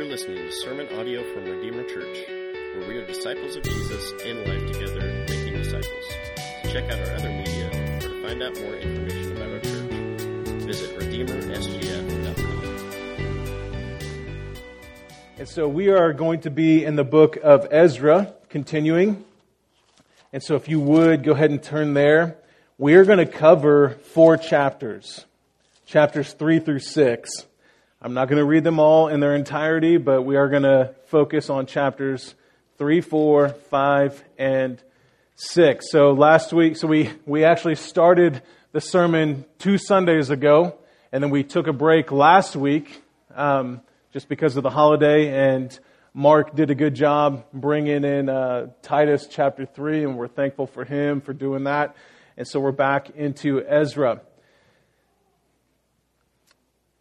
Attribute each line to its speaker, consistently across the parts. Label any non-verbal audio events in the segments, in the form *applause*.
Speaker 1: You're listening to sermon audio from Redeemer Church, where we are disciples of Jesus in life together, making disciples. To check out our other media or to find out more information about our church, visit redeemersgf.com.
Speaker 2: And so we are going to be in the book of Ezra, continuing. And so if you would go ahead and turn there, we are going to cover four chapters, chapters three through six. I'm not going to read them all in their entirety, but we are going to focus on chapters three, four, five, and six. So last week, so we, we actually started the sermon two Sundays ago, and then we took a break last week, um, just because of the holiday, and Mark did a good job bringing in uh, Titus chapter 3, and we're thankful for him for doing that. And so we're back into Ezra.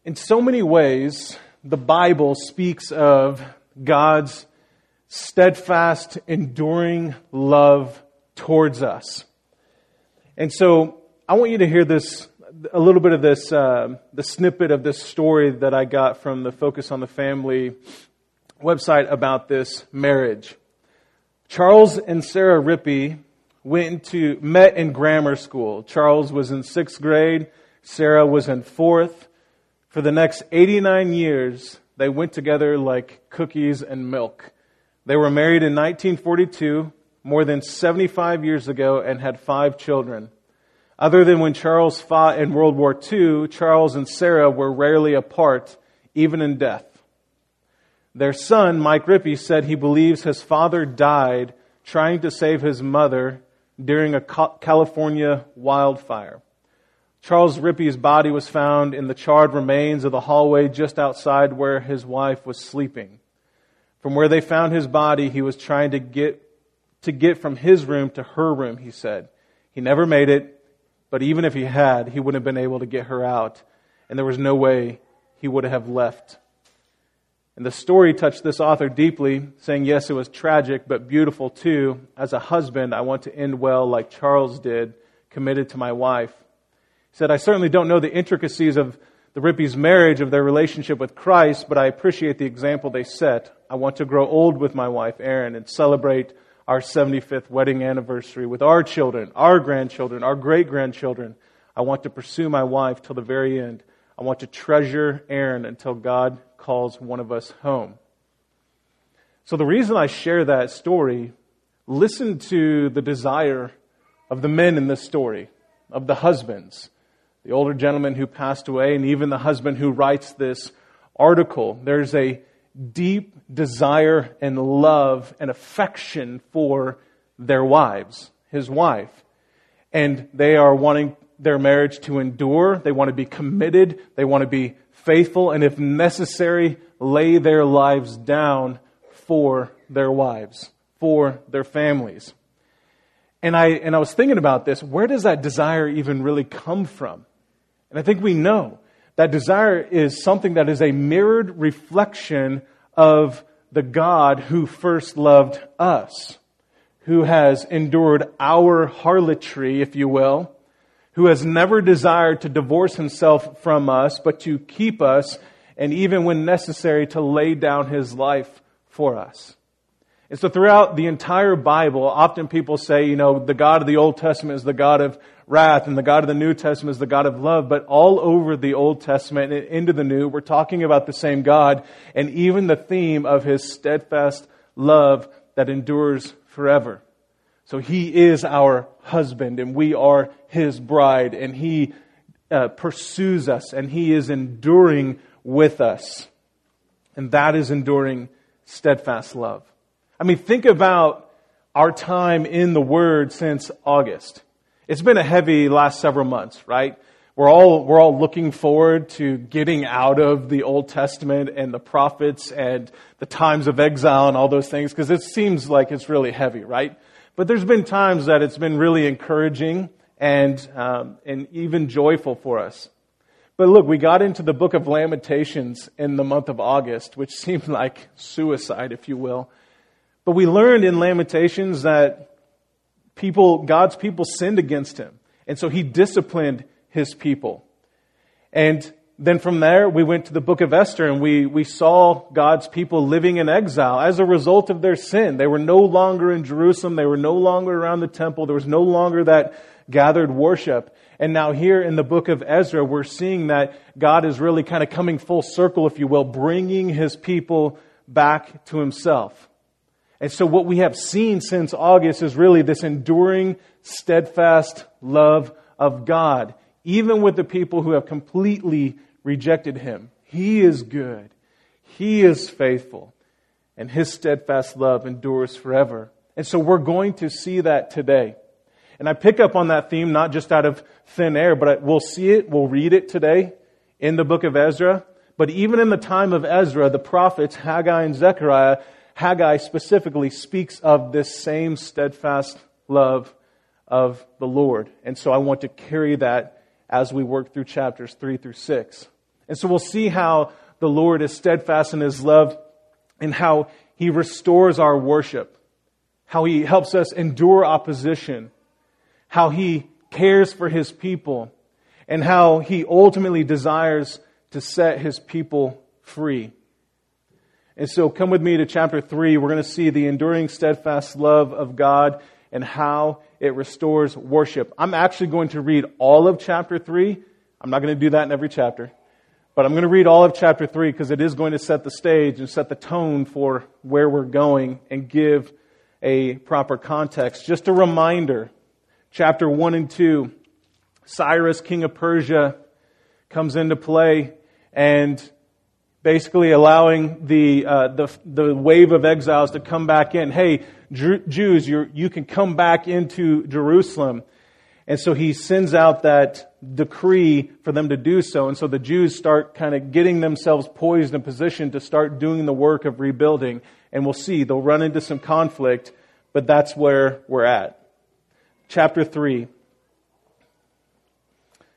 Speaker 2: In so many ways, the Bible speaks of God's steadfast, enduring love towards us. And so I want you to hear this, a little bit of this, uh, the snippet of this story that I got from the Focus on the Family website about this marriage. Charles and Sarah Rippey went to met in grammar school. Charles was in sixth grade, Sarah was in fourth. For the next 89 years, they went together like cookies and milk. They were married in 1942, more than 75 years ago, and had five children. Other than when Charles fought in World War II, Charles and Sarah were rarely apart, even in death. Their son, Mike Rippey, said he believes his father died trying to save his mother during a California wildfire. Charles Rippey's body was found in the charred remains of the hallway just outside where his wife was sleeping. From where they found his body, he was trying to get, to get from his room to her room, he said. He never made it, but even if he had, he wouldn't have been able to get her out, and there was no way he would have left and the story touched this author deeply, saying, Yes, it was tragic, but beautiful too. As a husband, I want to end well like Charles did, committed to my wife. He said, I certainly don't know the intricacies of the Rippey's marriage, of their relationship with Christ, but I appreciate the example they set. I want to grow old with my wife, Erin, and celebrate our 75th wedding anniversary with our children, our grandchildren, our great grandchildren. I want to pursue my wife till the very end. I want to treasure Erin until God calls one of us home. So, the reason I share that story, listen to the desire of the men in this story, of the husbands, the older gentleman who passed away, and even the husband who writes this article. There's a deep desire and love and affection for their wives, his wife. And they are wanting their marriage to endure. They want to be committed. They want to be faithful, and if necessary, lay their lives down for their wives, for their families. And I, and I was thinking about this. Where does that desire even really come from? And I think we know that desire is something that is a mirrored reflection of the God who first loved us, who has endured our harlotry, if you will, who has never desired to divorce himself from us, but to keep us, and even when necessary, to lay down his life for us. And so throughout the entire Bible, often people say, you know, the God of the Old Testament is the God of wrath and the God of the New Testament is the God of love. But all over the Old Testament and into the New, we're talking about the same God and even the theme of his steadfast love that endures forever. So he is our husband and we are his bride and he uh, pursues us and he is enduring with us. And that is enduring steadfast love. I mean, think about our time in the Word since August. It's been a heavy last several months, right? We're all, we're all looking forward to getting out of the Old Testament and the prophets and the times of exile and all those things because it seems like it's really heavy, right? But there's been times that it's been really encouraging and, um, and even joyful for us. But look, we got into the book of Lamentations in the month of August, which *laughs* seemed like suicide, if you will. But we learned in Lamentations that people, God's people sinned against him. And so he disciplined his people. And Then from there, we went to the book of Esther and we, we saw God's people living in exile as a result of their sin. They were no longer in Jerusalem. They were no longer around the temple. There was no longer that gathered worship. And now here in the book of Ezra, we're seeing that God is really kind of coming full circle, if you will, bringing his people back to himself. And so what we have seen since August is really this enduring, steadfast love of God, even with the people who have completely rejected him. He is good. He is faithful. And his steadfast love endures forever. And so we're going to see that today. And I pick up on that theme not just out of thin air, but we'll see it, we'll read it today in the book of Ezra. But even in the time of Ezra, the prophets Haggai and Zechariah, Haggai specifically speaks of this same steadfast love of the Lord. And so I want to carry that as we work through chapters 3 through 6. And so we'll see how the Lord is steadfast in his love and how he restores our worship, how he helps us endure opposition, how he cares for his people, and how he ultimately desires to set his people free. And so come with me to chapter 3. We're going to see the enduring, steadfast love of God and how it restores worship. I'm actually going to read all of chapter 3. I'm not going to do that in every chapter. But I'm going to read all of chapter 3 because it is going to set the stage and set the tone for where we're going and give a proper context. Just a reminder chapter 1 and 2, Cyrus, king of Persia, comes into play and basically allowing the, uh, the, the wave of exiles to come back in. Hey, Jews, you can come back into Jerusalem. And so he sends out that decree for them to do so. And so the Jews start kind of getting themselves poised and positioned to start doing the work of rebuilding. And we'll see, they'll run into some conflict, but that's where we're at chapter 3.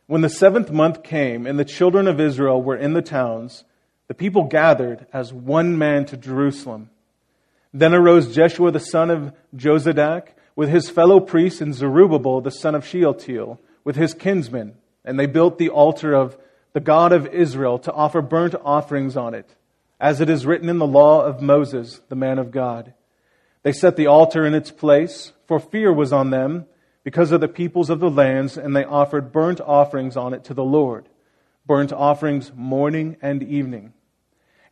Speaker 2: When the seventh month came and the children of Israel were in the towns, the people gathered as one man to Jerusalem. Then arose Jeshua the son of Jozadak with his fellow priests and Zerubbabel the son of Shealtiel with his kinsmen, and they built the altar of the God of Israel to offer burnt offerings on it, as it is written in the law of Moses, the man of God. They set the altar in its place, for fear was on them because of the peoples of the lands, and they offered burnt offerings on it to the Lord, burnt offerings morning and evening.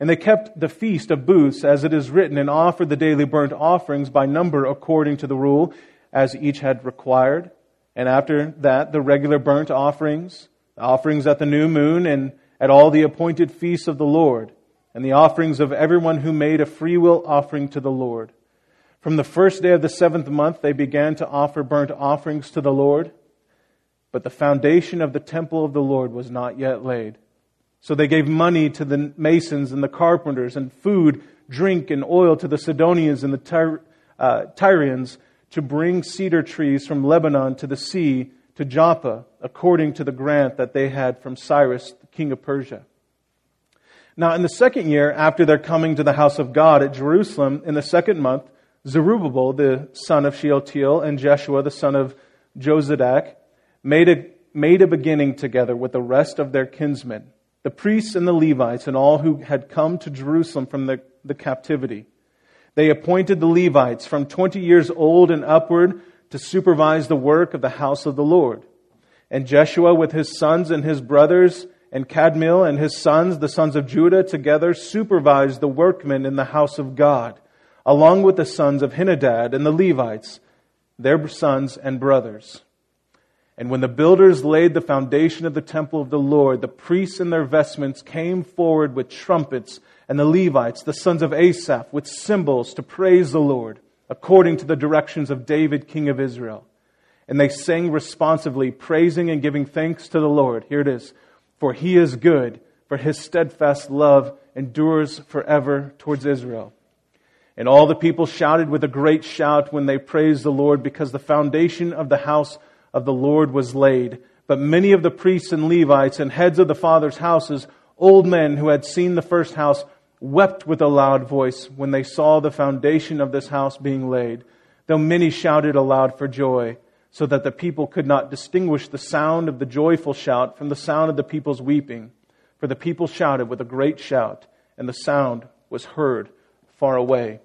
Speaker 2: And they kept the feast of booths, as it is written, and offered the daily burnt offerings by number according to the rule, as each had required. And after that, the regular burnt offerings, offerings at the new moon, and at all the appointed feasts of the Lord, and the offerings of everyone who made a freewill offering to the Lord. From the first day of the seventh month, they began to offer burnt offerings to the Lord, but the foundation of the temple of the Lord was not yet laid. So they gave money to the masons and the carpenters, and food, drink, and oil to the Sidonians and the uh, Tyrians to bring cedar trees from Lebanon to the sea to Joppa, according to the grant that they had from Cyrus, the king of Persia. Now, in the second year after their coming to the house of God at Jerusalem, in the second month, Zerubbabel, the son of Shealtiel, and Jeshua, the son of Jozadak, made a, made a beginning together with the rest of their kinsmen, the priests and the Levites, and all who had come to Jerusalem from the, the captivity. They appointed the Levites from 20 years old and upward to supervise the work of the house of the Lord. And Jeshua with his sons and his brothers, and Kadmiel and his sons, the sons of Judah, together supervised the workmen in the house of God along with the sons of Henadad and the Levites, their sons and brothers. And when the builders laid the foundation of the temple of the Lord, the priests in their vestments came forward with trumpets, and the Levites, the sons of Asaph, with cymbals to praise the Lord, according to the directions of David, king of Israel. And they sang responsively, praising and giving thanks to the Lord. Here it is. For he is good, for his steadfast love endures forever towards Israel. And all the people shouted with a great shout when they praised the Lord because the foundation of the house of the Lord was laid. But many of the priests and Levites and heads of the fathers' houses, old men who had seen the first house, wept with a loud voice when they saw the foundation of this house being laid, though many shouted aloud for joy, so that the people could not distinguish the sound of the joyful shout from the sound of the people's weeping. For the people shouted with a great shout, and the sound was heard far away.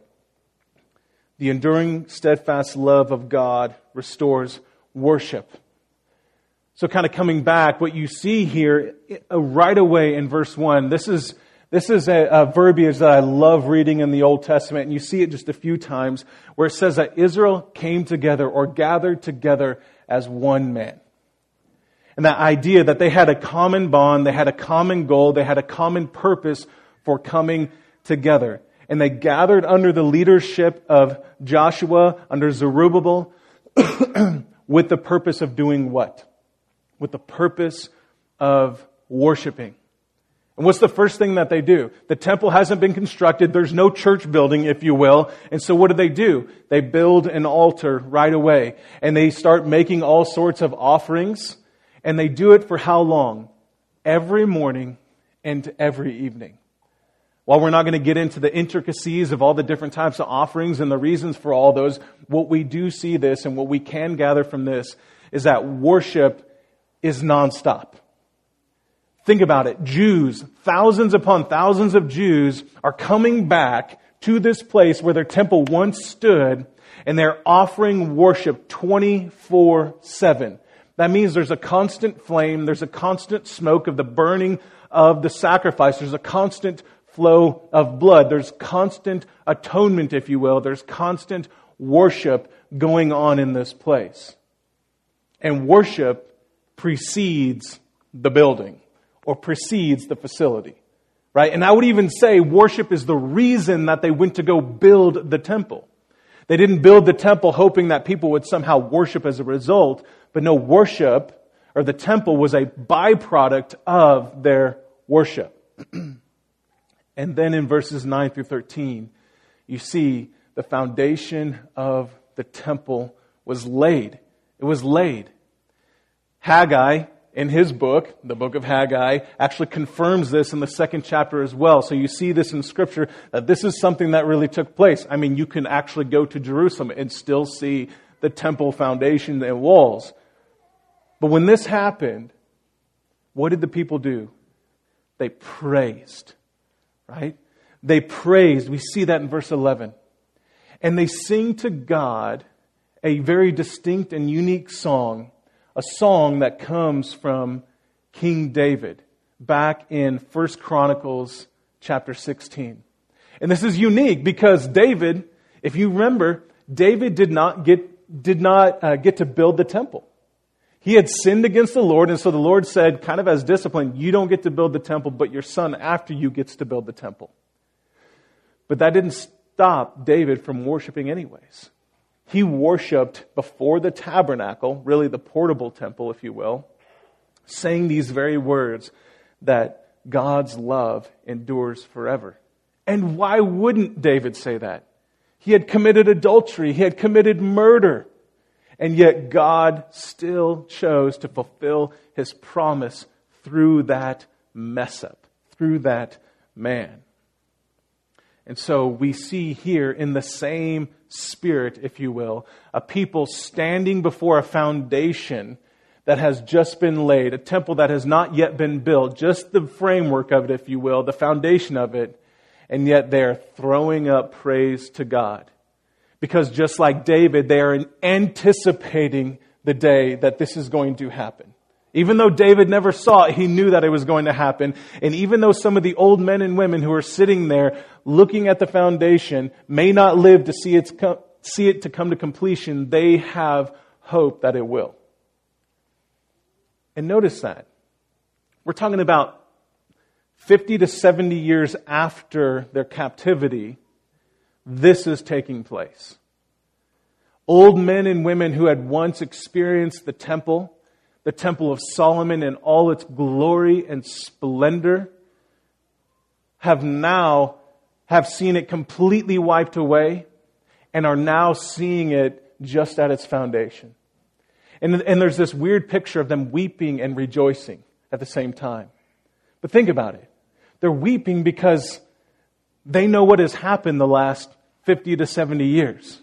Speaker 2: The enduring, steadfast love of God restores worship. So, kind of coming back, what you see here uh, right away in verse 1, this is, this is a, a verbiage that I love reading in the Old Testament, and you see it just a few times, where it says that Israel came together or gathered together as one man. And that idea that they had a common bond, they had a common goal, they had a common purpose for coming together. And they gathered under the leadership of Joshua, under Zerubbabel, *clears throat* with the purpose of doing what? With the purpose of worshiping. And what's the first thing that they do? The temple hasn't been constructed. There's no church building, if you will. And so what do they do? They build an altar right away. And they start making all sorts of offerings and they do it for how long? Every morning and every evening. While we're not going to get into the intricacies of all the different types of offerings and the reasons for all those, what we do see this and what we can gather from this is that worship is nonstop. Think about it. Jews, thousands upon thousands of Jews are coming back to this place where their temple once stood and they're offering worship 24 7. That means there's a constant flame, there's a constant smoke of the burning of the sacrifice, there's a constant flow of blood, there's constant atonement, if you will, there's constant worship going on in this place. And worship precedes the building or precedes the facility. Right? And I would even say worship is the reason that they went to go build the temple. They didn't build the temple hoping that people would somehow worship as a result, but no, worship or the temple was a byproduct of their worship. *clears throat* and then in verses 9 through 13, you see the foundation of the temple was laid. It was laid. Haggai in his book, the book of Haggai, actually confirms this in the second chapter as well. So you see this in scripture that this is something that really took place. I mean, you can actually go to Jerusalem and still see the temple foundation and walls. But when this happened, what did the people do? They praised, right? They praised. We see that in verse 11. And they sing to God a very distinct and unique song a song that comes from King David back in 1 Chronicles chapter 16. And this is unique because David, if you remember, David did not get, did not, uh, get to build the temple. He had sinned against the Lord, and so the Lord said, kind of as discipline, you don't get to build the temple, but your son after you gets to build the temple. But that didn't stop David from worshiping anyways. He worshiped before the tabernacle, really the portable temple, if you will, saying these very words that God's love endures forever. And why wouldn't David say that? He had committed adultery, he had committed murder, and yet God still chose to fulfill his promise through that mess up, through that man. And so we see here in the same spirit, if you will, a people standing before a foundation that has just been laid, a temple that has not yet been built, just the framework of it, if you will, the foundation of it, and yet they're throwing up praise to God. Because just like David, they are anticipating the day that this is going to happen. Even though David never saw it, he knew that it was going to happen. And even though some of the old men and women who are sitting there looking at the foundation may not live to see, see it to come to completion, they have hope that it will. And notice that. We're talking about 50 to 70 years after their captivity, this is taking place. Old men and women who had once experienced the temple, the Temple of Solomon in all its glory and splendor, have now have seen it completely wiped away and are now seeing it just at its foundation. And, and there's this weird picture of them weeping and rejoicing at the same time. But think about it. They're weeping because they know what has happened the last 50 to 70 years.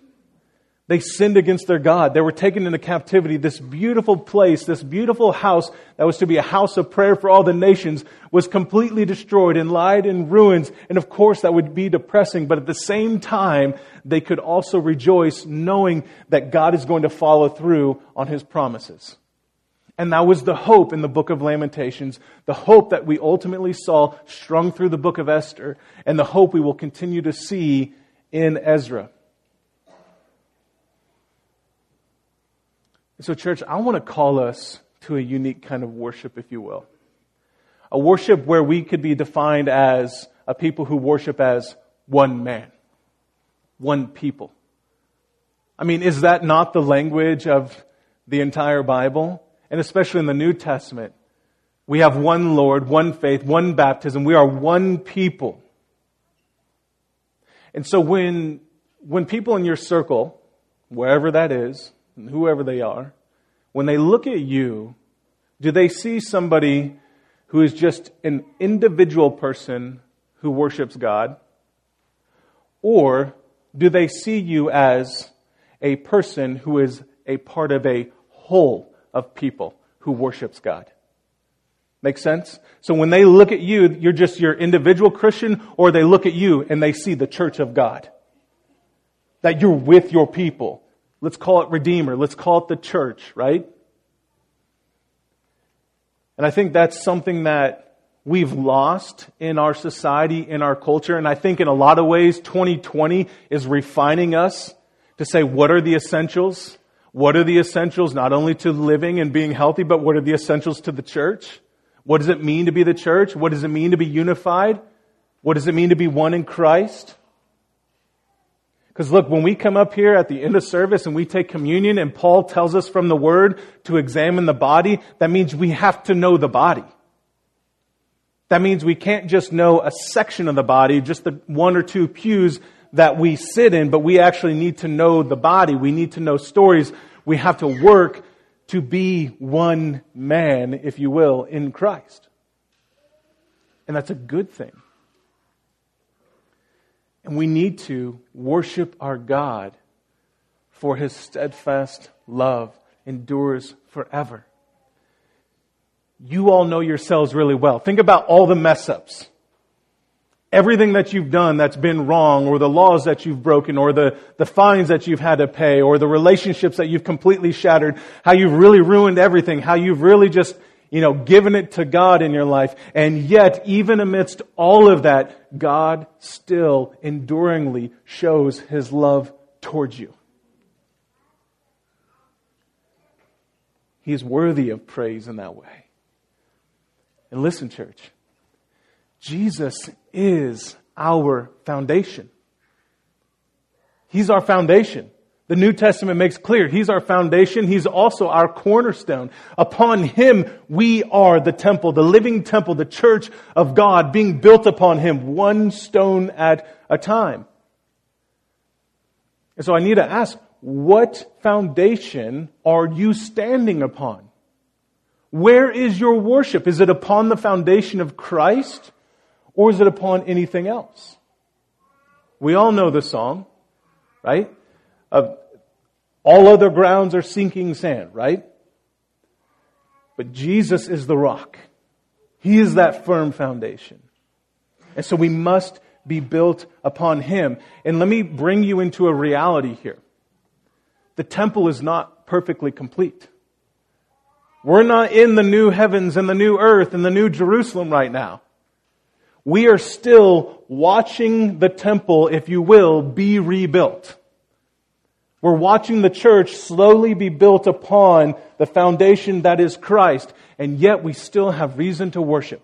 Speaker 2: They sinned against their God. They were taken into captivity. This beautiful place, this beautiful house that was to be a house of prayer for all the nations was completely destroyed and lied in ruins. And of course that would be depressing, but at the same time, they could also rejoice knowing that God is going to follow through on his promises. And that was the hope in the book of Lamentations, the hope that we ultimately saw strung through the book of Esther, and the hope we will continue to see in Ezra. So, church, I want to call us to a unique kind of worship, if you will. A worship where we could be defined as a people who worship as one man, one people. I mean, is that not the language of the entire Bible? And especially in the New Testament, we have one Lord, one faith, one baptism. We are one people. And so when, when people in your circle, wherever that is, whoever they are, when they look at you, do they see somebody who is just an individual person who worships God? Or do they see you as a person who is a part of a whole of people who worships God? Make sense? So when they look at you, you're just your individual Christian, or they look at you and they see the church of God. That you're with your people. Let's call it Redeemer. Let's call it the church, right? And I think that's something that we've lost in our society, in our culture. And I think in a lot of ways, 2020 is refining us to say, what are the essentials? What are the essentials not only to living and being healthy, but what are the essentials to the church? What does it mean to be the church? What does it mean to be unified? What does it mean to be one in Christ? Because look, when we come up here at the end of service and we take communion and Paul tells us from the word to examine the body, that means we have to know the body. That means we can't just know a section of the body, just the one or two pews that we sit in, but we actually need to know the body. We need to know stories. We have to work to be one man, if you will, in Christ. And that's a good thing. And we need to worship our God for his steadfast love endures forever. You all know yourselves really well. Think about all the mess ups. Everything that you've done that's been wrong, or the laws that you've broken, or the, the fines that you've had to pay, or the relationships that you've completely shattered, how you've really ruined everything, how you've really just you know, given it to God in your life. And yet, even amidst all of that, God still enduringly shows his love towards you. He is worthy of praise in that way. And listen, church, Jesus is our foundation. He's our foundation. The New Testament makes clear He's our foundation. He's also our cornerstone. Upon Him, we are the temple, the living temple, the church of God being built upon Him, one stone at a time. And so I need to ask, what foundation are you standing upon? Where is your worship? Is it upon the foundation of Christ or is it upon anything else? We all know the song, right? Of all other grounds are sinking sand, right? But Jesus is the rock. He is that firm foundation. And so we must be built upon Him. And let me bring you into a reality here. The temple is not perfectly complete. We're not in the new heavens and the new earth and the new Jerusalem right now. We are still watching the temple, if you will, be rebuilt. We're watching the church slowly be built upon the foundation that is Christ, and yet we still have reason to worship.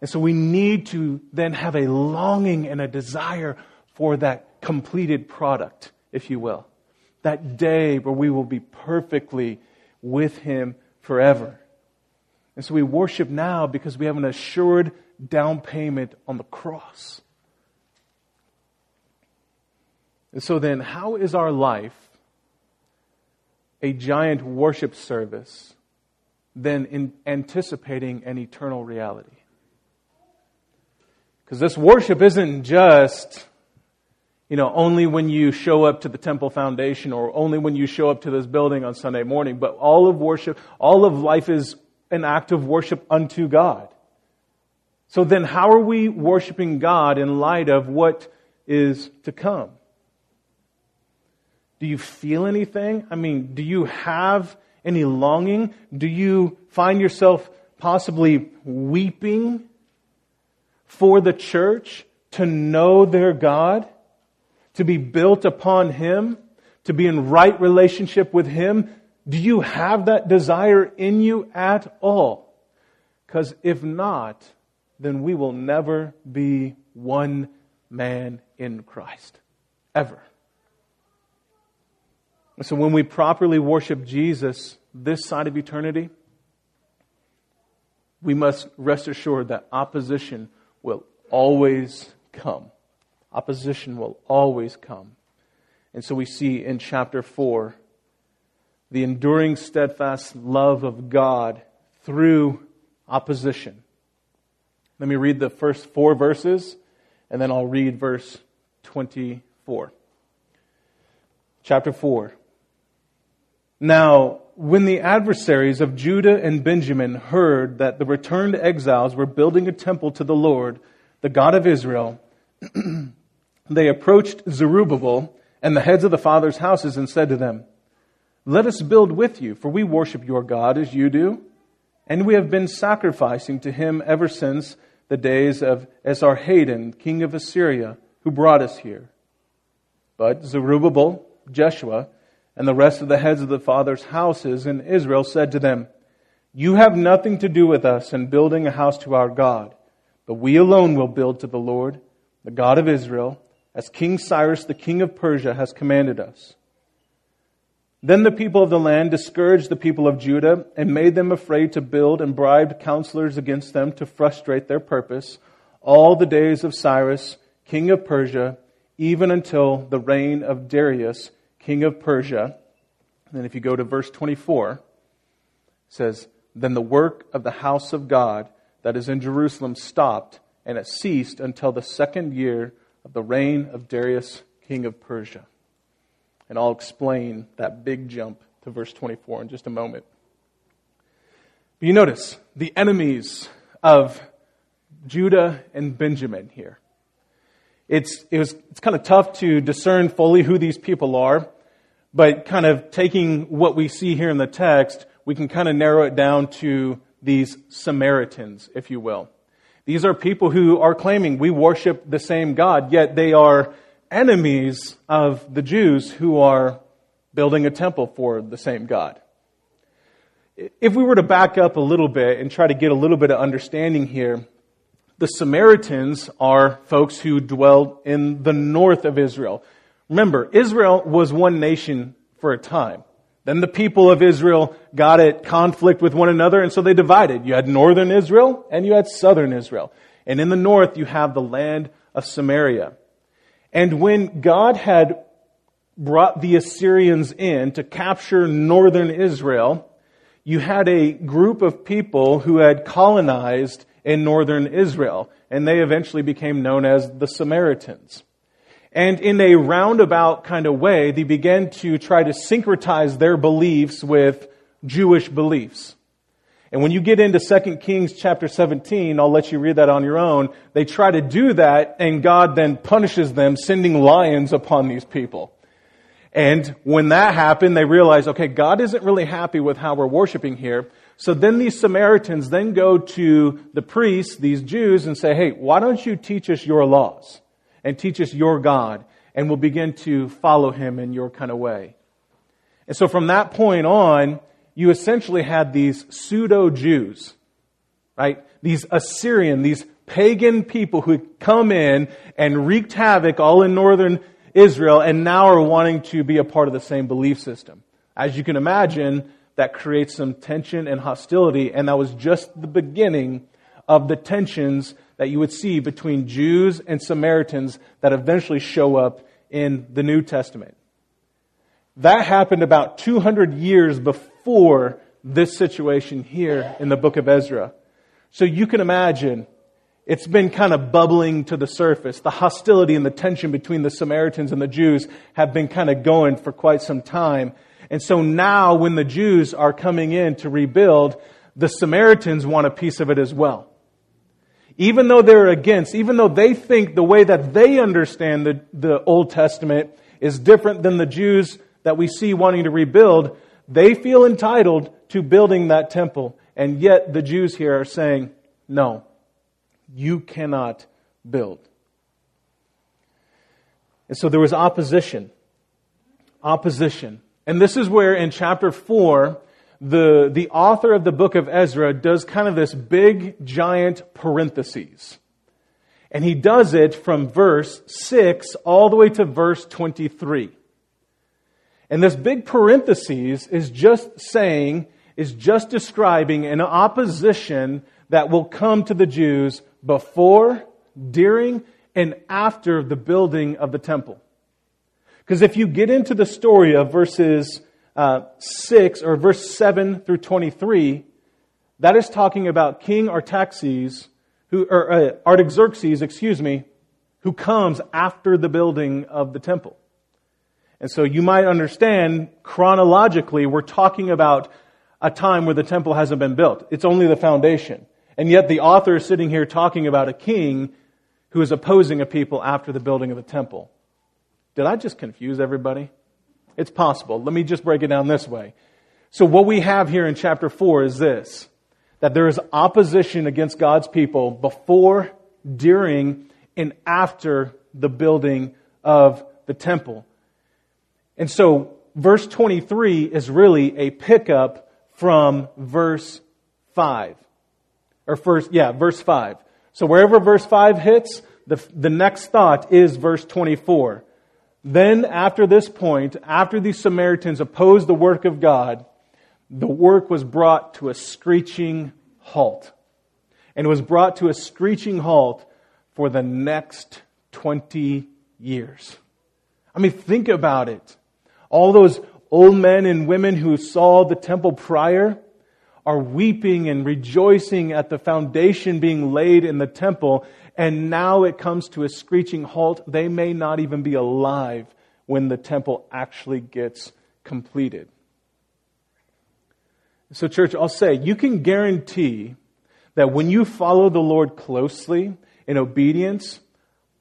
Speaker 2: And so we need to then have a longing and a desire for that completed product, if you will. That day where we will be perfectly with Him forever. And so we worship now because we have an assured down payment on the cross. And so then, how is our life a giant worship service than in anticipating an eternal reality? Because this worship isn't just, you know, only when you show up to the temple foundation or only when you show up to this building on Sunday morning. But all of worship, all of life is an act of worship unto God. So then how are we worshiping God in light of what is to come? Do you feel anything? I mean, do you have any longing? Do you find yourself possibly weeping for the church to know their God, to be built upon Him, to be in right relationship with Him? Do you have that desire in you at all? Because if not, then we will never be one man in Christ. Ever. So when we properly worship Jesus this side of eternity, we must rest assured that opposition will always come. Opposition will always come. And so we see in chapter 4 the enduring, steadfast love of God through opposition. Let me read the first four verses, and then I'll read verse 24. Chapter 4. Now, when the adversaries of Judah and Benjamin heard that the returned exiles were building a temple to the Lord, the God of Israel, *clears throat* they approached Zerubbabel and the heads of the fathers' houses and said to them, Let us build with you, for we worship your God as you do, and we have been sacrificing to him ever since the days of Esarhaddon, king of Assyria, who brought us here. But Zerubbabel, Jeshua, and the rest of the heads of the fathers' houses in Israel said to them, You have nothing to do with us in building a house to our God, but we alone will build to the Lord, the God of Israel, as King Cyrus, the king of Persia, has commanded us. Then the people of the land discouraged the people of Judah and made them afraid to build and bribed counselors against them to frustrate their purpose all the days of Cyrus, king of Persia, even until the reign of Darius, king of Persia. And if you go to verse 24, it says, Then the work of the house of God that is in Jerusalem stopped, and it ceased until the second year of the reign of Darius, king of Persia. And I'll explain that big jump to verse 24 in just a moment. But you notice the enemies of Judah and Benjamin here. It's, it was, it's kind of tough to discern fully who these people are, but kind of taking what we see here in the text, we can kind of narrow it down to these Samaritans, if you will. These are people who are claiming we worship the same God, yet they are enemies of the Jews who are building a temple for the same God. If we were to back up a little bit and try to get a little bit of understanding here, the Samaritans are folks who dwelled in the north of Israel. Remember, Israel was one nation for a time. Then the people of Israel got at conflict with one another, and so they divided. You had northern Israel and you had southern Israel. And in the north, you have the land of Samaria. And when God had brought the Assyrians in to capture northern Israel, you had a group of people who had colonized in northern Israel, and they eventually became known as the Samaritans. And in a roundabout kind of way, they began to try to syncretize their beliefs with Jewish beliefs. And when you get into 2 Kings chapter 17, I'll let you read that on your own, they try to do that and God then punishes them sending lions upon these people. And when that happened, they realized, okay, God isn't really happy with how we're worshiping here. So then these Samaritans then go to the priests, these Jews, and say, hey, why don't you teach us your laws and teach us your God and we'll begin to follow him in your kind of way. And so from that point on, you essentially had these pseudo Jews, right? These Assyrian, these pagan people who come in and wreaked havoc all in northern Israel and now are wanting to be a part of the same belief system. As you can imagine, that creates some tension and hostility, and that was just the beginning of the tensions that you would see between Jews and Samaritans that eventually show up in the New Testament. That happened about 200 years before for this situation here in the book of Ezra. So you can imagine it's been kind of bubbling to the surface. The hostility and the tension between the Samaritans and the Jews have been kind of going for quite some time. And so now when the Jews are coming in to rebuild, the Samaritans want a piece of it as well. Even though they're against, even though they think the way that they understand the, the Old Testament is different than the Jews that we see wanting to rebuild, they feel entitled to building that temple. And yet the Jews here are saying, no, you cannot build. And so there was opposition. Opposition. And this is where in chapter 4, the, the author of the book of Ezra does kind of this big, giant parentheses. And he does it from verse 6 all the way to verse 23. And this big parentheses is just saying, is just describing an opposition that will come to the Jews before, during, and after the building of the temple. Because if you get into the story of verses uh, 6 or verse 7 through 23, that is talking about King Artaxerxes, who, or uh, Artaxerxes, excuse me, who comes after the building of the temple. And so you might understand chronologically, we're talking about a time where the temple hasn't been built. It's only the foundation. And yet the author is sitting here talking about a king who is opposing a people after the building of the temple. Did I just confuse everybody? It's possible. Let me just break it down this way. So what we have here in chapter 4 is this. That there is opposition against God's people before, during, and after the building of the temple. And so verse 23 is really a pickup from verse 5. Or first, yeah, verse 5. So wherever verse 5 hits, the, the next thought is verse 24. Then, after this point, after the Samaritans opposed the work of God, the work was brought to a screeching halt. And it was brought to a screeching halt for the next 20 years. I mean, think about it. All those old men and women who saw the temple prior are weeping and rejoicing at the foundation being laid in the temple and now it comes to a screeching halt. They may not even be alive when the temple actually gets completed. So, church, I'll say you can guarantee that when you follow the Lord closely in obedience,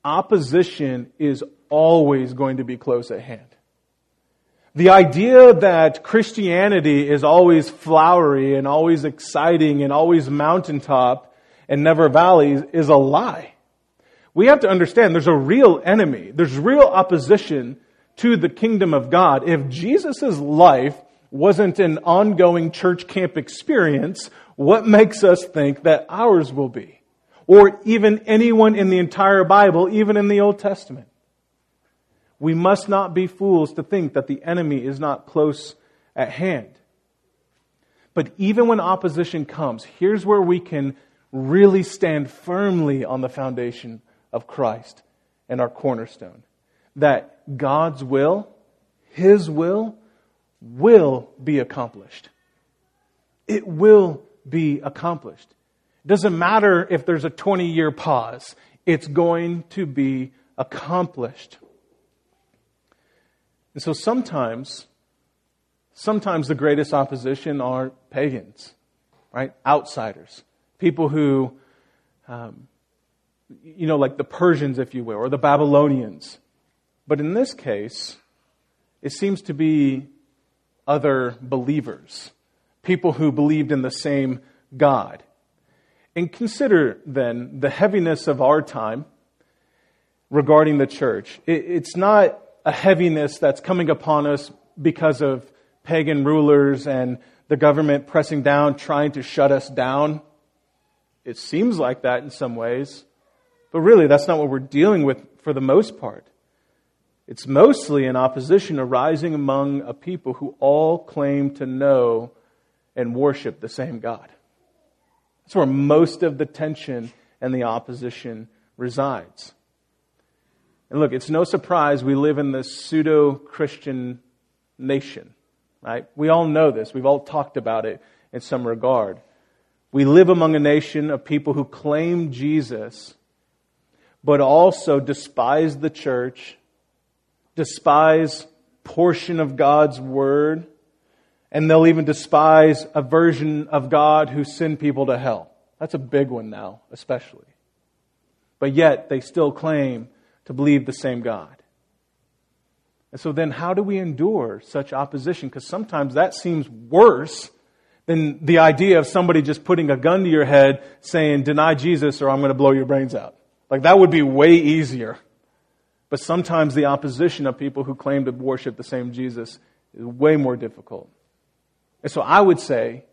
Speaker 2: opposition is always going to be close at hand. The idea that Christianity is always flowery and always exciting and always mountaintop and never valleys is a lie. We have to understand there's a real enemy. There's real opposition to the kingdom of God. If Jesus' life wasn't an ongoing church camp experience, what makes us think that ours will be? Or even anyone in the entire Bible, even in the Old Testament. We must not be fools to think that the enemy is not close at hand. But even when opposition comes, here's where we can really stand firmly on the foundation of Christ and our cornerstone. That God's will, His will, will be accomplished. It will be accomplished. It doesn't matter if there's a 20 year pause, it's going to be accomplished. And so sometimes, sometimes the greatest opposition are pagans, right? Outsiders people who, um, you know, like the Persians, if you will, or the Babylonians. But in this case, it seems to be other believers, people who believed in the same God. And consider then the heaviness of our time regarding the church. It's not a heaviness that's coming upon us because of pagan rulers and the government pressing down, trying to shut us down. It seems like that in some ways, but really that's not what we're dealing with for the most part. It's mostly an opposition arising among a people who all claim to know and worship the same God. That's where most of the tension and the opposition resides. And look, it's no surprise we live in this pseudo Christian nation, right? We all know this. We've all talked about it in some regard. We live among a nation of people who claim Jesus, but also despise the church, despise portion of God's word, and they'll even despise a version of God who send people to hell. That's a big one now, especially. But yet, they still claim to believe the same God. And so then, how do we endure such opposition? Because sometimes that seems worse than the idea of somebody just putting a gun to your head saying, deny Jesus or I'm going to blow your brains out. Like, that would be way easier. But sometimes the opposition of people who claim to worship the same Jesus is way more difficult. And so I would say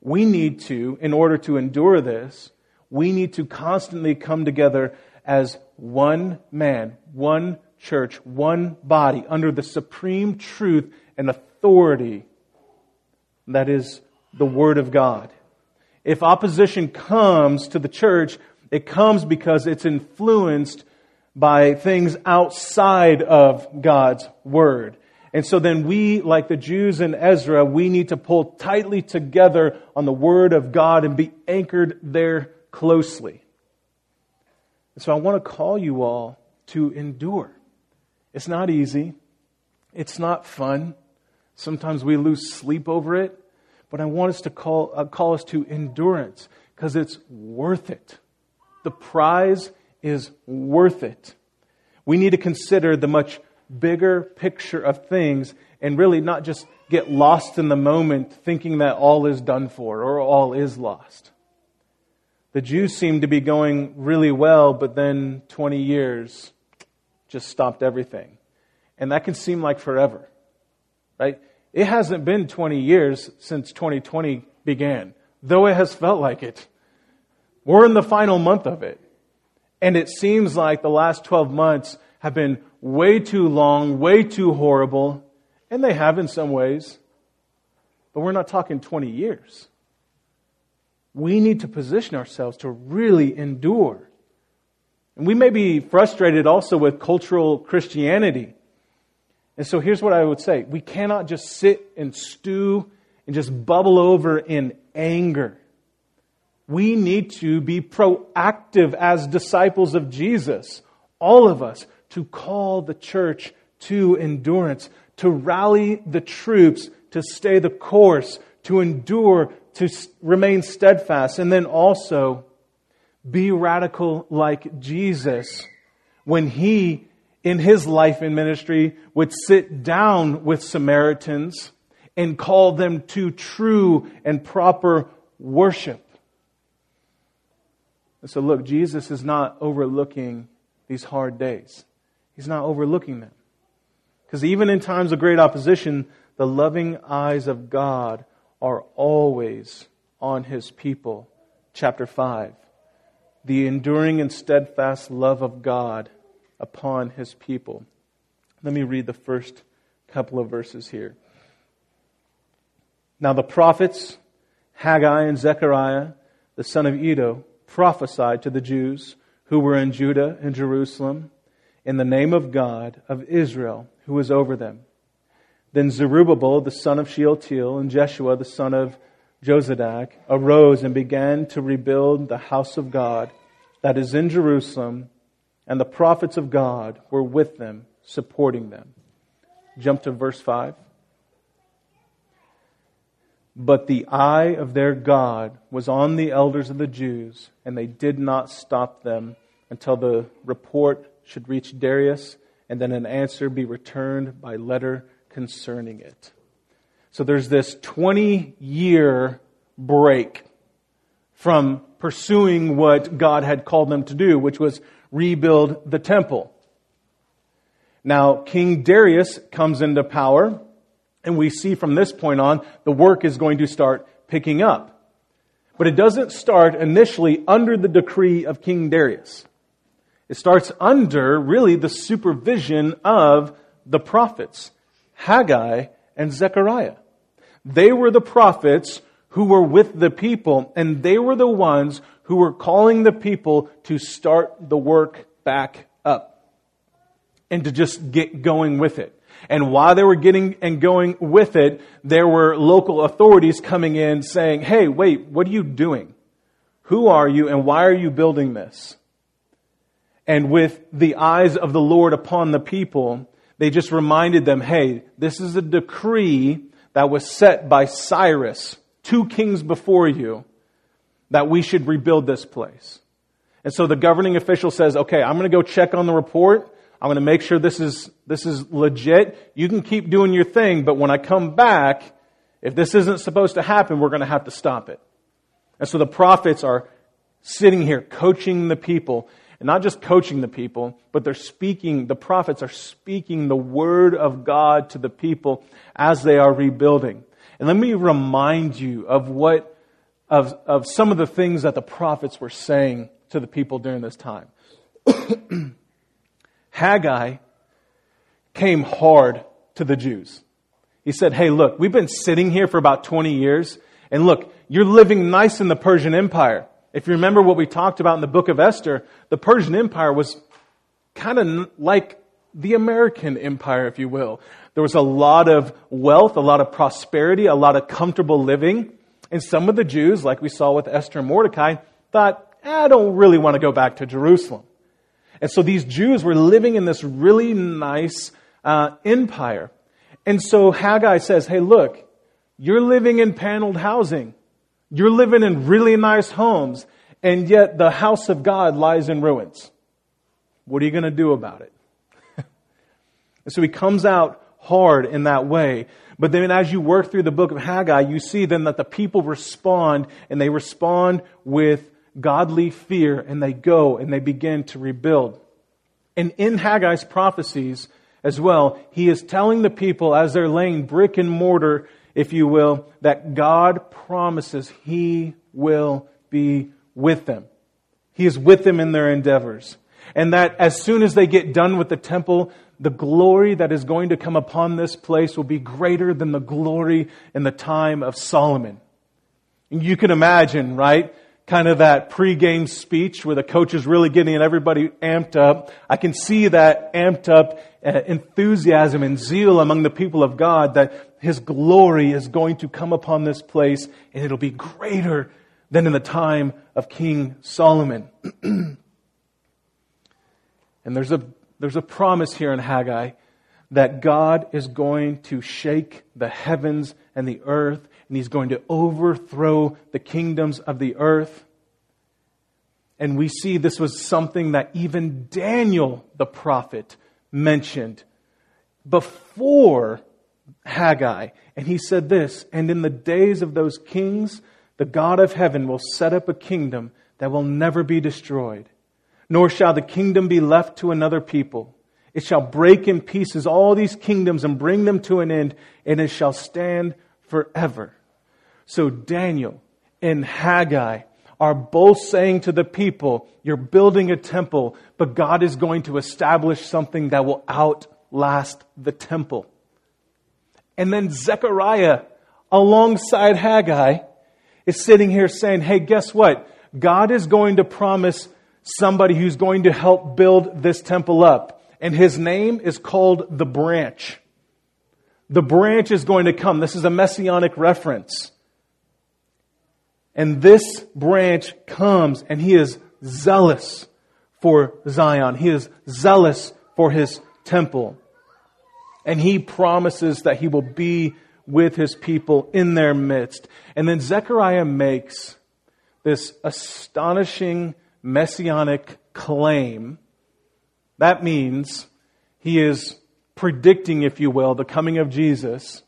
Speaker 2: we need to, in order to endure this, we need to constantly come together as one man, one church, one body, under the supreme truth and authority that is the Word of God. If opposition comes to the church, it comes because it's influenced by things outside of God's Word. And so then we, like the Jews in Ezra, we need to pull tightly together on the Word of God and be anchored there closely. And so I want to call you all to endure. It's not easy. It's not fun. Sometimes we lose sleep over it. But I want us to call, uh, call us to endurance because it's worth it. The prize is worth it. We need to consider the much bigger picture of things and really not just get lost in the moment thinking that all is done for or all is lost. The Jews seemed to be going really well, but then 20 years just stopped everything. And that can seem like forever, right? It hasn't been 20 years since 2020 began, though it has felt like it. We're in the final month of it. And it seems like the last 12 months have been way too long, way too horrible, and they have in some ways. But we're not talking 20 years. We need to position ourselves to really endure. And we may be frustrated also with cultural Christianity. And so here's what I would say we cannot just sit and stew and just bubble over in anger. We need to be proactive as disciples of Jesus, all of us, to call the church to endurance, to rally the troops, to stay the course, to endure, to remain steadfast, and then also be radical like Jesus when he, in his life and ministry, would sit down with Samaritans and call them to true and proper worship. And so, look, Jesus is not overlooking these hard days. He's not overlooking them. Because even in times of great opposition, the loving eyes of God are always on his people. Chapter 5. The enduring and steadfast love of God upon his people. Let me read the first couple of verses here. Now the prophets, Haggai and Zechariah, the son of Iddo, prophesied to the Jews who were in Judah and Jerusalem in the name of God of Israel, who was over them. Then Zerubbabel, the son of Shealtiel, and Jeshua, the son of Jozadak, arose and began to rebuild the house of God that is in Jerusalem, and the prophets of God were with them, supporting them. Jump to verse 5. But the eye of their God was on the elders of the Jews, and they did not stop them until the report should reach Darius, and then an answer be returned by letter concerning it. So there's this 20 year break from pursuing what God had called them to do, which was rebuild the temple. Now, King Darius comes into power, and we see from this point on the work is going to start picking up. But it doesn't start initially under the decree of King Darius. It starts under really the supervision of the prophets, Haggai and Zechariah. They were the prophets who were with the people, and they were the ones who were calling the people to start the work back up and to just get going with it. And while they were getting and going with it, there were local authorities coming in saying, Hey, wait, what are you doing? Who are you and why are you building this? And with the eyes of the Lord upon the people, they just reminded them, Hey, this is a decree that was set by Cyrus, two kings before you, that we should rebuild this place. And so the governing official says, okay, I'm going to go check on the report. I'm going to make sure this is, this is legit. You can keep doing your thing, but when I come back, if this isn't supposed to happen, we're going to have to stop it. And so the prophets are sitting here coaching the people, and not just coaching the people, but they're speaking, the prophets are speaking the word of God to the people as they are rebuilding. And let me remind you of what, of, of some of the things that the prophets were saying to the people during this time. *clears throat* Haggai came hard to the Jews. He said, Hey, look, we've been sitting here for about 20 years, and look, you're living nice in the Persian Empire. If you remember what we talked about in the book of Esther, the Persian Empire was kind of like the American empire, if you will. There was a lot of wealth, a lot of prosperity, a lot of comfortable living. And some of the Jews, like we saw with Esther and Mordecai, thought, I don't really want to go back to Jerusalem. And so these Jews were living in this really nice uh, empire. And so Haggai says, hey, look, you're living in paneled housing. You're living in really nice homes. And yet the house of God lies in ruins. What are you going to do about it? and *laughs* so he comes out hard in that way. But then as you work through the book of Haggai, you see then that the people respond and they respond with godly fear and they go and they begin to rebuild. And in Haggai's prophecies as well, he is telling the people as they're laying brick and mortar, if you will, that God promises he will be with them. He is with them in their endeavors. And that as soon as they get done with the temple, the glory that is going to come upon this place will be greater than the glory in the time of Solomon. And you can imagine, right? kind of that pregame speech where the coach is really getting everybody amped up. I can see that amped up uh, enthusiasm and zeal among the people of God that His glory is going to come upon this place and it'll be greater than in the time of King Solomon. *clears throat* and there's a, there's a promise here in Haggai that God is going to shake the heavens and the earth and he's going to overthrow the kingdoms of the earth. And we see this was something that even Daniel the prophet mentioned before Haggai. And he said this And in the days of those kings, the God of heaven will set up a kingdom that will never be destroyed, nor shall the kingdom be left to another people. It shall break in pieces all these kingdoms and bring them to an end, and it shall stand forever. So Daniel and Haggai are both saying to the people, You're building a temple, but God is going to establish something that will outlast the temple. And then Zechariah, alongside Haggai, is sitting here saying, Hey, guess what? God is going to promise somebody who's going to help build this temple up. And his name is called the branch. The branch is going to come. This is a messianic reference. And this branch comes and he is zealous for Zion. He is zealous for his temple. And he promises that he will be with his people in their midst. And then Zechariah makes this astonishing messianic claim. That means he is predicting, if you will, the coming of Jesus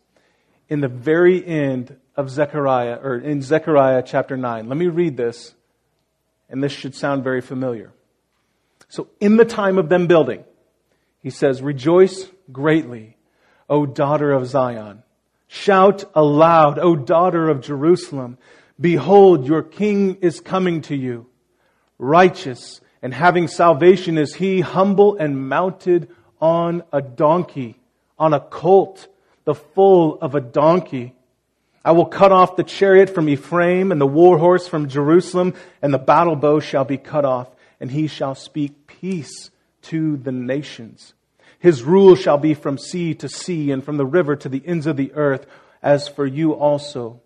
Speaker 2: in the very end of Zechariah, or in Zechariah chapter 9. Let me read this, and this should sound very familiar. So, in the time of them building, he says, Rejoice greatly, O daughter of Zion. Shout aloud, O daughter of Jerusalem. Behold, your king is coming to you. Righteous and having salvation is he, humble and mounted on a donkey, on a colt, the foal of a donkey. I will cut off the chariot from Ephraim and the war horse from Jerusalem, and the battle bow shall be cut off, and he shall speak peace to the nations. His rule shall be from sea to sea and from the river to the ends of the earth. As for you also,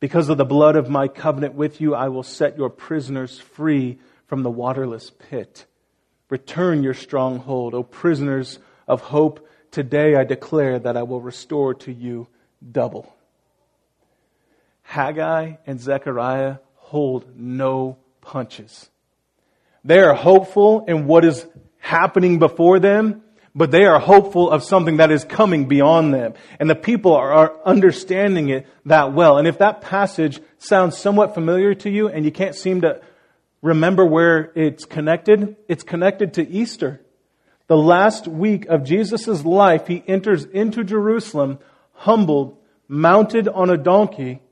Speaker 2: because of the blood of my covenant with you, I will set your prisoners free from the waterless pit. Return your stronghold, O prisoners of hope. Today I declare that I will restore to you double. Haggai and Zechariah hold no punches. They are hopeful in what is happening before them, but they are hopeful of something that is coming beyond them. And the people are, are, understanding it that well. And if that passage sounds somewhat familiar to you and you can't seem to remember where it's connected, it's connected to Easter. The last week of Jesus' life, he enters into Jerusalem humbled, mounted on a donkey,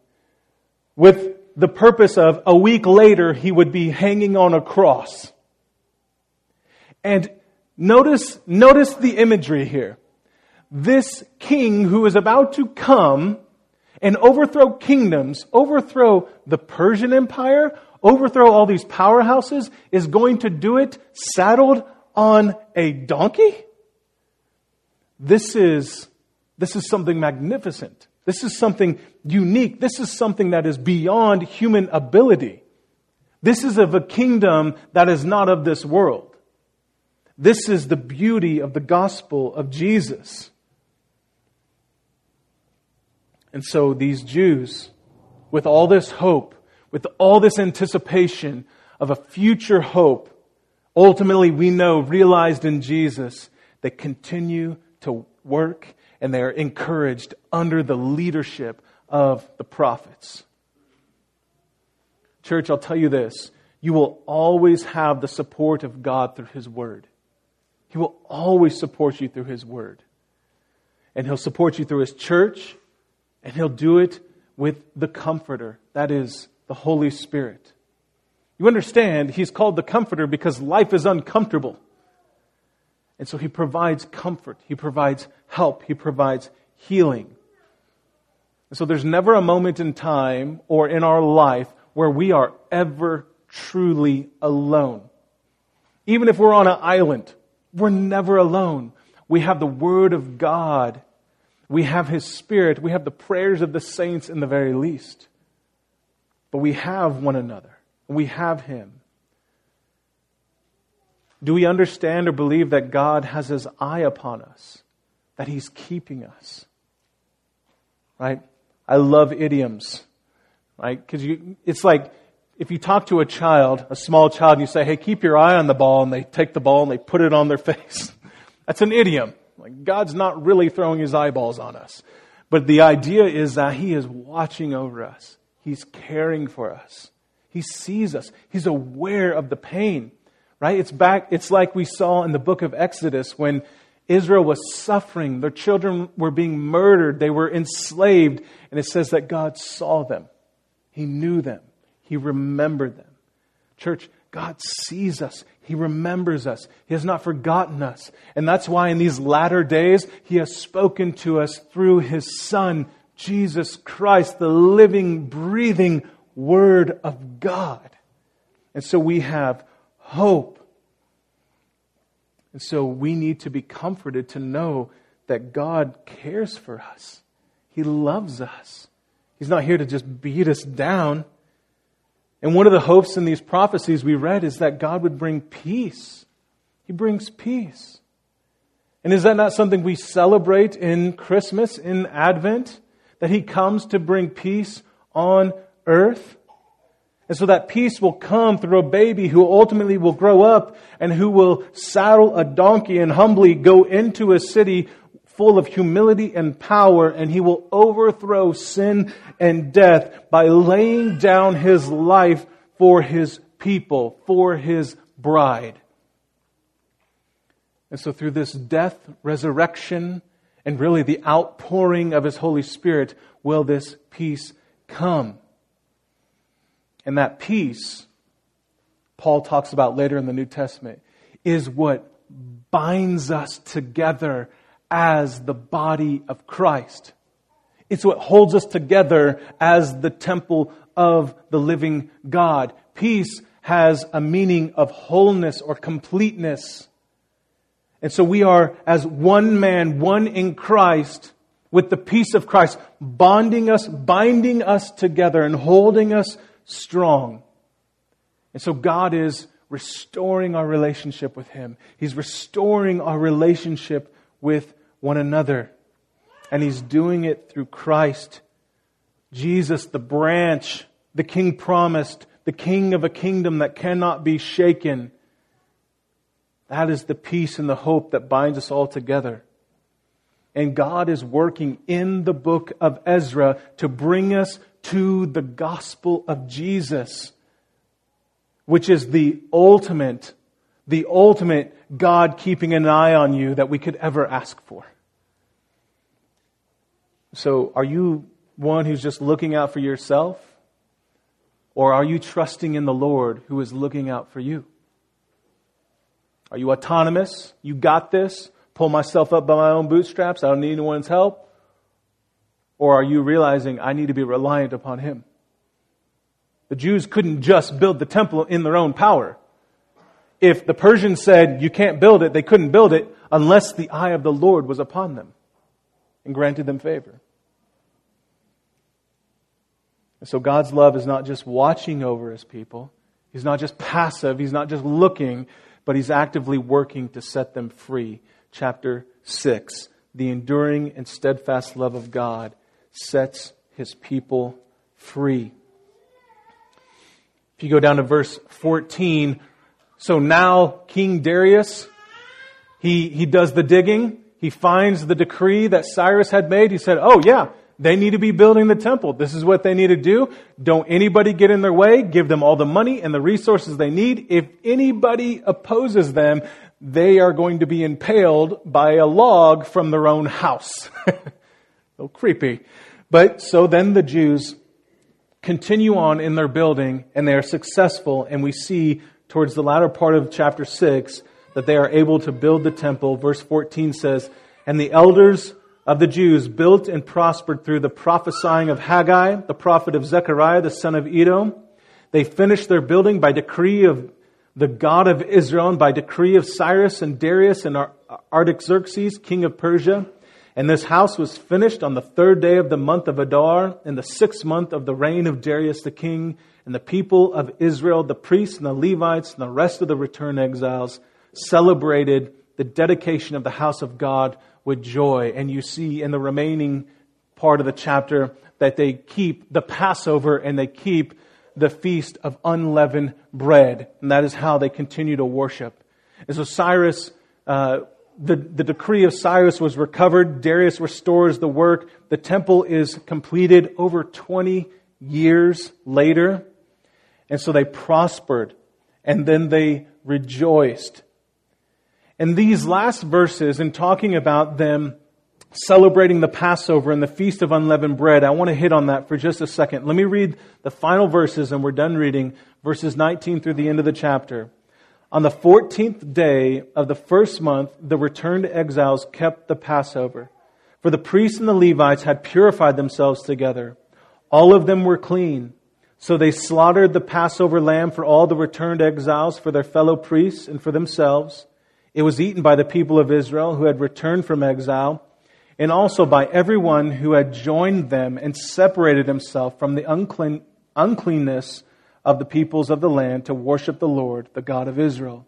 Speaker 2: with the purpose of a week later he would be hanging on a cross. And notice, notice the imagery here. This king who is about to come and overthrow kingdoms, overthrow the Persian Empire, overthrow all these powerhouses, is going to do it saddled on a donkey? This is, this is something magnificent. This is something unique. This is something that is beyond human ability. This is of a kingdom that is not of this world. This is the beauty of the gospel of Jesus. And so these Jews, with all this hope, with all this anticipation of a future hope, ultimately we know realized in Jesus, they continue to work and they are encouraged under the leadership of the prophets. Church, I'll tell you this you will always have the support of God through His Word. He will always support you through His Word. And He'll support you through His church, and He'll do it with the Comforter, that is, the Holy Spirit. You understand, He's called the Comforter because life is uncomfortable. And so he provides comfort, he provides help, he provides healing. And so there's never a moment in time or in our life where we are ever truly alone. Even if we're on an island, we're never alone. We have the Word of God. We have His Spirit. We have the prayers of the saints in the very least. But we have one another. We have Him. Do we understand or believe that God has his eye upon us? That he's keeping us? Right? I love idioms. Right? Because you it's like if you talk to a child, a small child, and you say, hey, keep your eye on the ball, and they take the ball and they put it on their *laughs* face. That's an idiom. Like God's not really throwing his eyeballs on us. But the idea is that he is watching over us. He's caring for us. He sees us. He's aware of the pain. Right? It's back, it's like we saw in the book of Exodus when Israel was suffering. Their children were being murdered. They were enslaved. And it says that God saw them. He knew them. He remembered them. Church, God sees us. He remembers us. He has not forgotten us. And that's why in these latter days, He has spoken to us through His Son, Jesus Christ, the living, breathing Word of God. And so we have hope. And so we need to be comforted to know that God cares for us. He loves us. He's not here to just beat us down. And one of the hopes in these prophecies we read is that God would bring peace. He brings peace. And is that not something we celebrate in Christmas, in Advent? That He comes to bring peace on earth? And so that peace will come through a baby who ultimately will grow up and who will saddle a donkey and humbly go into a city full of humility and power, and he will overthrow sin and death by laying down his life for his people, for his bride. And so through this death, resurrection, and really the outpouring of his Holy Spirit will this peace come. And that peace, Paul talks about later in the New Testament, is what binds us together as the body of Christ. It's what holds us together as the temple of the living God. Peace has a meaning of wholeness or completeness. And so we are as one man, one in Christ, with the peace of Christ, bonding us, binding us together and holding us strong. And so God is restoring our relationship with Him. He's restoring our relationship with one another. And He's doing it through Christ. Jesus, the branch, the King promised, the King of a kingdom that cannot be shaken. That is the peace and the hope that binds us all together. And God is working in the book of Ezra to bring us to the gospel of Jesus which is the ultimate, the ultimate God keeping an eye on you that we could ever ask for. So, are you one who's just looking out for yourself? Or are you trusting in the Lord who is looking out for you? Are you autonomous? You got this? Pull myself up by my own bootstraps? I don't need anyone's help? Or are you realizing I need to be reliant upon Him? The Jews couldn't just build the temple in their own power. If the Persians said, you can't build it, they couldn't build it unless the eye of the Lord was upon them and granted them favor. So God's love is not just watching over his people. He's not just passive. He's not just looking, but he's actively working to set them free. Chapter 6. The enduring and steadfast love of God sets his people free. If you go down to verse 14, so now King Darius, he, he does the digging. He finds the decree that Cyrus had made. He said, Oh, yeah, they need to be building the temple. This is what they need to do. Don't anybody get in their way. Give them all the money and the resources they need. If anybody opposes them, they are going to be impaled by a log from their own house. *laughs* little creepy. But so then the Jews continue on in their building and they are successful. And we see towards the latter part of chapter 6 that they are able to build the temple. Verse 14 says, And the elders of the Jews built and prospered through the prophesying of Haggai, the prophet of Zechariah, the son of Iddo. They finished their building by decree of the God of Israel and by decree of Cyrus and Darius and Artaxerxes, king of Persia. And this house was finished on the third day of the month of Adar, in the sixth month of the reign of Darius the king. And the people of Israel, the priests and the Levites and the rest of the returned exiles, celebrated the dedication of the house of God with joy. And you see in the remaining part of the chapter that they keep the Passover and they keep the feast of unleavened bread. And that is how they continue to worship. And so Cyrus uh, the, the decree of Cyrus was recovered. Darius restores the work. The temple is completed over 20 years later. And so they prospered and then they rejoiced. And these last verses, in talking about them celebrating the Passover and the Feast of Unleavened Bread, I want to hit on that for just a second. Let me read the final verses and we're done reading verses 19 through the end of the chapter. On the 14th day of the first month, the returned exiles kept the Passover. For the priests and the Levites had purified themselves together. All of them were clean. So they slaughtered the Passover lamb for all the returned exiles, for their fellow priests, and for themselves. It was eaten by the people of Israel who had returned from exile, and also by everyone who had joined them and separated himself from the unclean, uncleanness of the peoples of the land to worship the Lord, the God of Israel.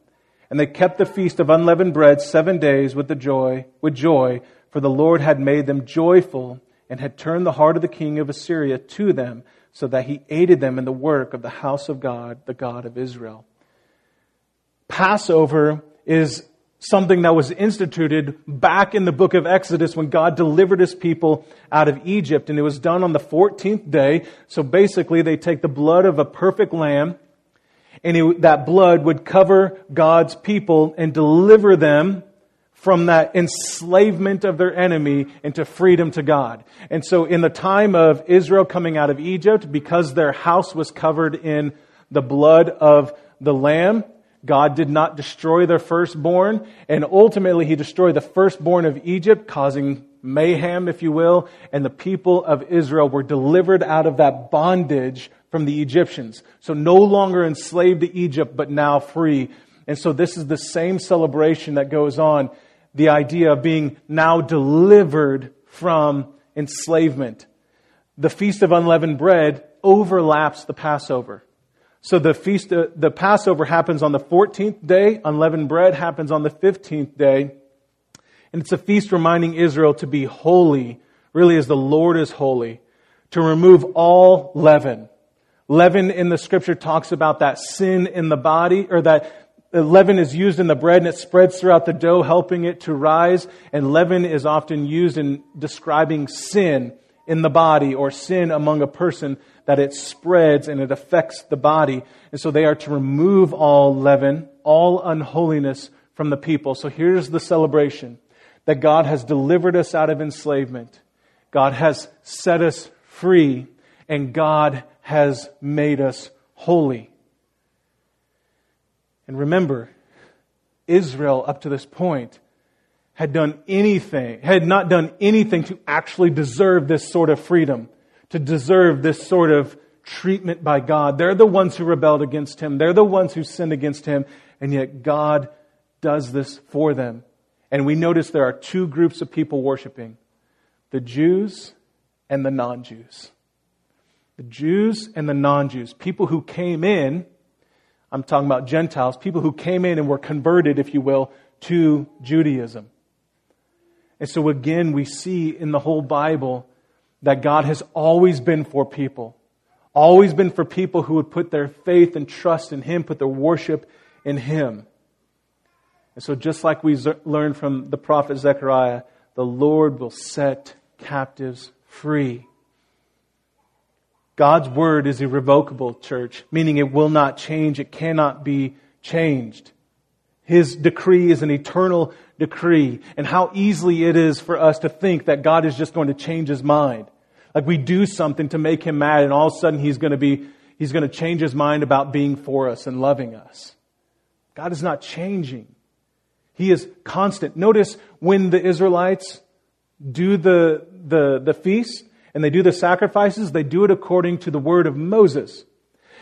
Speaker 2: And they kept the feast of unleavened bread seven days with the joy, with joy, for the Lord had made them joyful and had turned the heart of the king of Assyria to them, so that he aided them in the work of the house of God, the God of Israel. Passover is something that was instituted back in the book of Exodus when God delivered his people out of Egypt. And it was done on the 14th day. So basically, they take the blood of a perfect lamb, and it, that blood would cover God's people and deliver them from that enslavement of their enemy into freedom to God. And so in the time of Israel coming out of Egypt, because their house was covered in the blood of the lamb, God did not destroy their firstborn, and ultimately he destroyed the firstborn of Egypt, causing mayhem, if you will, and the people of Israel were delivered out of that bondage from the Egyptians. So no longer enslaved to Egypt, but now free. And so this is the same celebration that goes on the idea of being now delivered from enslavement. The Feast of Unleavened Bread overlaps the Passover. So the feast, uh, the Passover happens on the 14th day, unleavened bread happens on the 15th day. And it's a feast reminding Israel to be holy, really as the Lord is holy, to remove all leaven. Leaven in the scripture talks about that sin in the body, or that leaven is used in the bread and it spreads throughout the dough, helping it to rise. And leaven is often used in describing sin in the body or sin among a person that it spreads and it affects the body. And so they are to remove all leaven, all unholiness from the people. So here's the celebration that God has delivered us out of enslavement. God has set us free and God has made us holy. And remember, Israel up to this point had done anything, had not done anything to actually deserve this sort of freedom to deserve this sort of treatment by God. They're the ones who rebelled against Him. They're the ones who sinned against Him. And yet God does this for them. And we notice there are two groups of people worshiping the Jews and the non Jews. The Jews and the non Jews. People who came in, I'm talking about Gentiles, people who came in and were converted, if you will, to Judaism. And so again, we see in the whole Bible that God has always been for people. Always been for people who would put their faith and trust in Him, put their worship in Him. And so, just like we learned from the prophet Zechariah, the Lord will set captives free. God's word is irrevocable, church, meaning it will not change, it cannot be changed. His decree is an eternal decree. And how easily it is for us to think that God is just going to change his mind. Like we do something to make him mad and all of a sudden he's going to be, he's going to change his mind about being for us and loving us. God is not changing. He is constant. Notice when the Israelites do the, the, the feast and they do the sacrifices, they do it according to the word of Moses.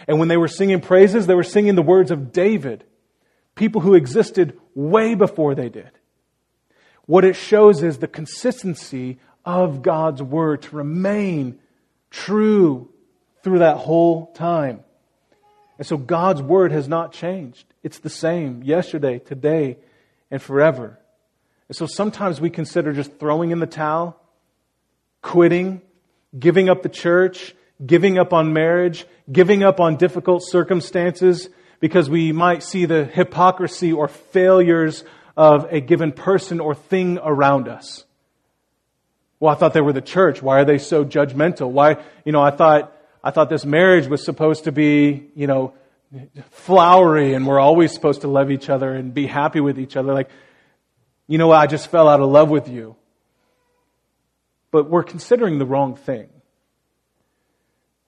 Speaker 2: And when they were singing praises, they were singing the words of David people who existed way before they did. What it shows is the consistency of God's word to remain true through that whole time. And so God's word has not changed. It's the same yesterday, today, and forever. And so sometimes we consider just throwing in the towel, quitting, giving up the church, giving up on marriage, giving up on difficult circumstances, because we might see the hypocrisy or failures of a given person or thing around us. Well, I thought they were the church. Why are they so judgmental? Why, you know, I thought, I thought this marriage was supposed to be, you know, flowery and we're always supposed to love each other and be happy with each other. Like, you know, I just fell out of love with you. But we're considering the wrong thing.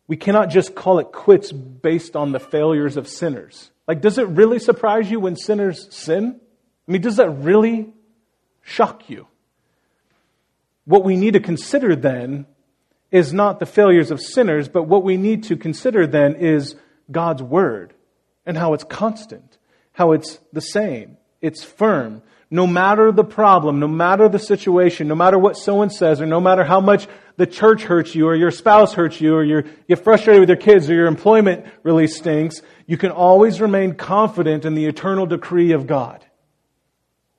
Speaker 2: We cannot just call it quits based on the failures of sinners. Like, does it really surprise you when sinners sin? I mean, does that really shock you? What we need to consider then is not the failures of sinners, but what we need to consider then is God's Word and how it's constant, how it's the same, it's firm. No matter the problem, no matter the situation, no matter what someone says, or no matter how much the church hurts you, or your spouse hurts you, or you're, you're frustrated with your kids, or your employment really stinks, you can always remain confident in the eternal decree of God.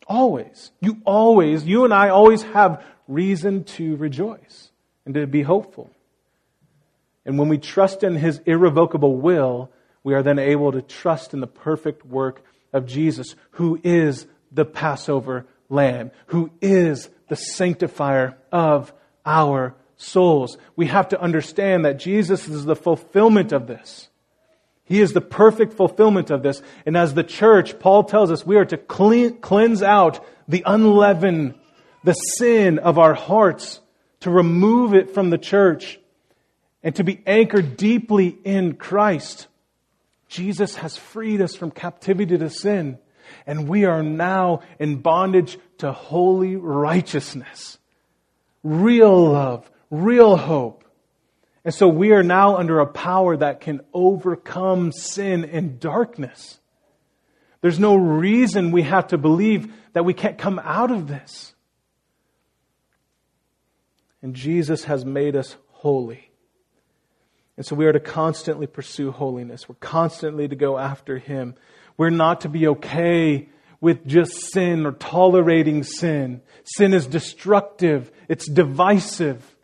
Speaker 2: Always. You always, you and I always have reason to rejoice and to be hopeful. And when we trust in His irrevocable will, we are then able to trust in the perfect work of Jesus, who is the Passover lamb, who is the sanctifier of our souls. We have to understand that Jesus is the fulfillment of this. He is the perfect fulfillment of this. And as the church, Paul tells us we are to clean, cleanse out the unleavened, the sin of our hearts, to remove it from the church, and to be anchored deeply in Christ. Jesus has freed us from captivity to sin, and we are now in bondage to holy righteousness, real love, real hope. And so we are now under a power that can overcome sin and darkness. There's no reason we have to believe that we can't come out of this. And Jesus has made us holy. And so we are to constantly pursue holiness. We're constantly to go after Him. We're not to be okay with just sin or tolerating sin. Sin is destructive. It's divisive.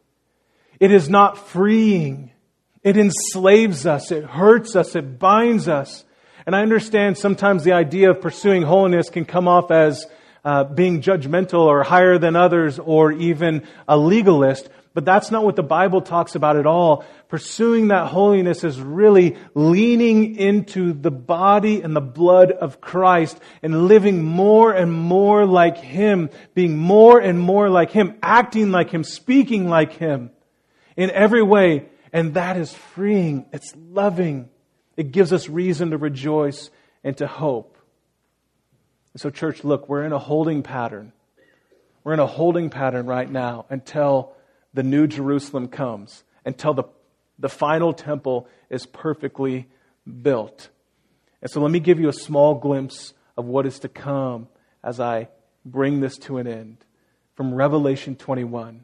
Speaker 2: It is not freeing. It enslaves us. It hurts us. It binds us. And I understand sometimes the idea of pursuing holiness can come off as uh, being judgmental or higher than others or even a legalist. But that's not what the Bible talks about at all. Pursuing that holiness is really leaning into the body and the blood of Christ and living more and more like Him, being more and more like Him, acting like Him, speaking like Him in every way. And that is freeing. It's loving. It gives us reason to rejoice and to hope. And so, church, look, we're in a holding pattern. We're in a holding pattern right now until the new Jerusalem comes, until the, the final temple is perfectly built. And so let me give you a small glimpse of what is to come as I bring this to an end. From Revelation 21.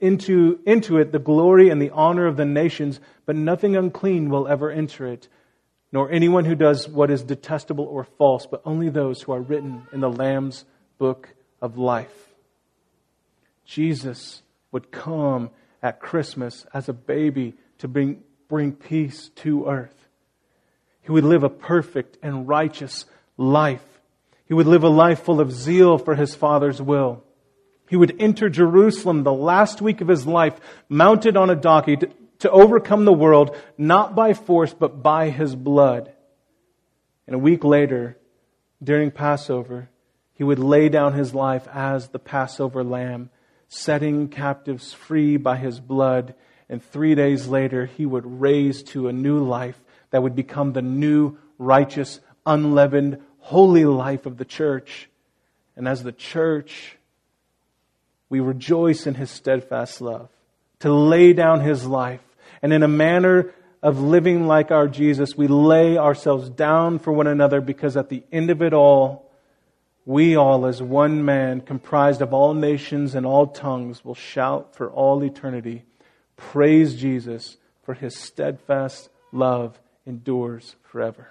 Speaker 2: into, into it the glory and the honor of the nations, but nothing unclean will ever enter it, nor anyone who does what is detestable or false, but only those who are written in the Lamb's book of life. Jesus would come at Christmas as a baby to bring, bring peace to earth. He would live a perfect and righteous life. He would live a life full of zeal for his Father's will. He would enter Jerusalem the last week of his life, mounted on a donkey, to, to overcome the world, not by force, but by his blood. And a week later, during Passover, he would lay down his life as the Passover lamb, setting captives free by his blood and three days later, he would raise to a new life that would become the new, righteous, unleavened, holy life of the church. And as the church, we rejoice in his steadfast love to lay down his life. And in a manner of living like our Jesus, we lay ourselves down for one another because at the end of it all, we all, as one man, comprised of all nations and all tongues, will shout for all eternity. Praise Jesus, for his steadfast love endures forever.